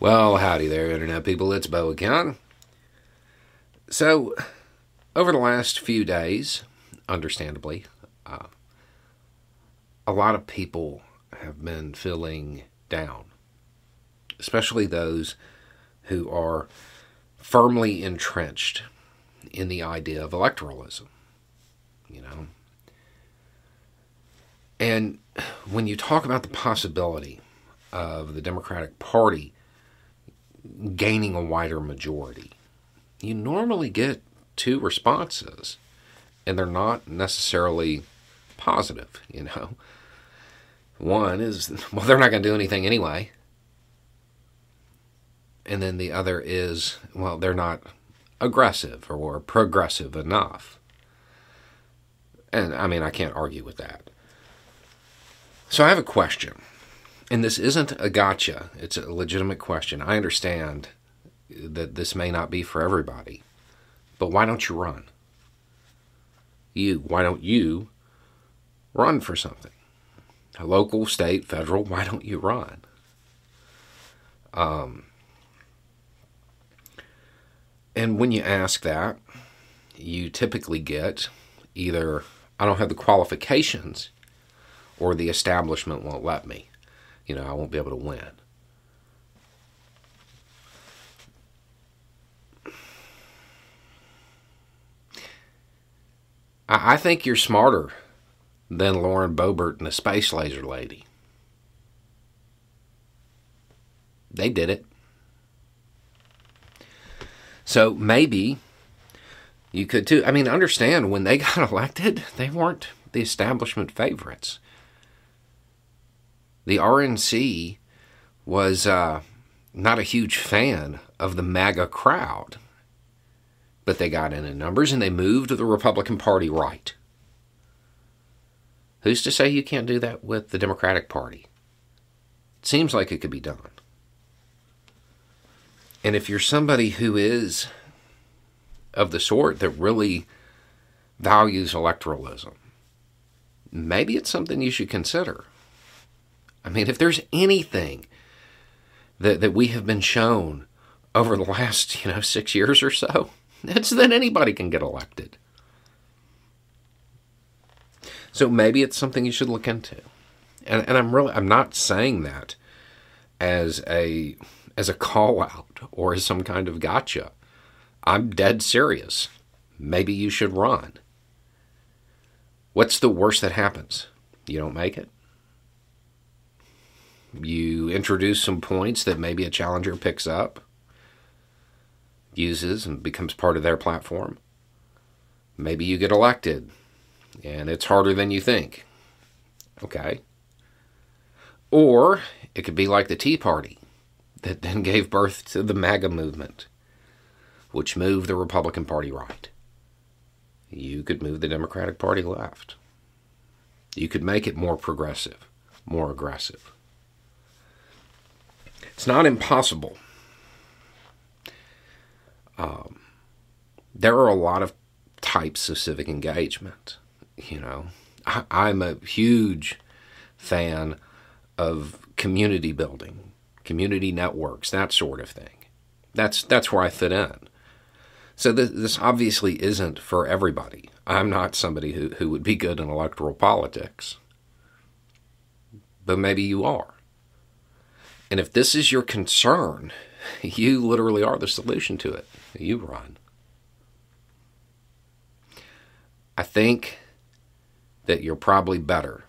Well, howdy there, Internet people. It's Beau again. So, over the last few days, understandably, uh, a lot of people have been feeling down, especially those who are firmly entrenched in the idea of electoralism. You know? And when you talk about the possibility of the Democratic Party gaining a wider majority, you normally get two responses, and they're not necessarily positive, you know. One is, well, they're not going to do anything anyway. And then the other is, well, they're not aggressive or progressive enough. And I mean, I can't argue with that. So I have a question and this isn't a gotcha, it's a legitimate question. I understand that this may not be for everybody, but why don't you run? You, why don't you run for something? A local, state, federal, why don't you run? Um, and when you ask that, you typically get either I don't have the qualifications or the establishment won't let me you know, I won't be able to win. I, I think you're smarter than Lauren Boebert and the Space Laser Lady. They did it. So maybe you could too. I mean, understand when they got elected, they weren't the establishment favorites the RNC was uh, not a huge fan of the MAGA crowd, but they got in in numbers and they moved the Republican Party right. Who's to say you can't do that with the Democratic Party? It seems like it could be done. And if you're somebody who is of the sort that really values electoralism, maybe it's something you should consider. I mean, if there's anything that, that we have been shown over the last, you know, six years or so, it's that anybody can get elected. So maybe it's something you should look into. And, and I'm really I'm not saying that as a as a call out or as some kind of gotcha. I'm dead serious. Maybe you should run. What's the worst that happens? You don't make it? You introduce some points that maybe a challenger picks up, uses, and becomes part of their platform. Maybe you get elected and it's harder than you think. Okay. Or it could be like the Tea Party that then gave birth to the MAGA movement, which moved the Republican Party right. You could move the Democratic Party left. You could make it more progressive, more aggressive. It's not impossible. Um, there are a lot of types of civic engagement. You know, I, I'm a huge fan of community building, community networks, that sort of thing. That's that's where I fit in. So th- this obviously isn't for everybody. I'm not somebody who, who would be good in electoral politics. But maybe you are. And if this is your concern, you literally are the solution to it. You run. I think that you're probably better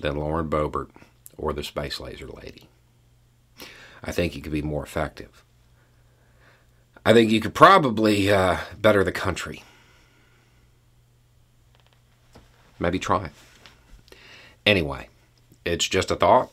than Lauren Boebert or the Space Laser Lady. I think you could be more effective. I think you could probably uh, better the country. Maybe try it. Anyway, it's just a thought.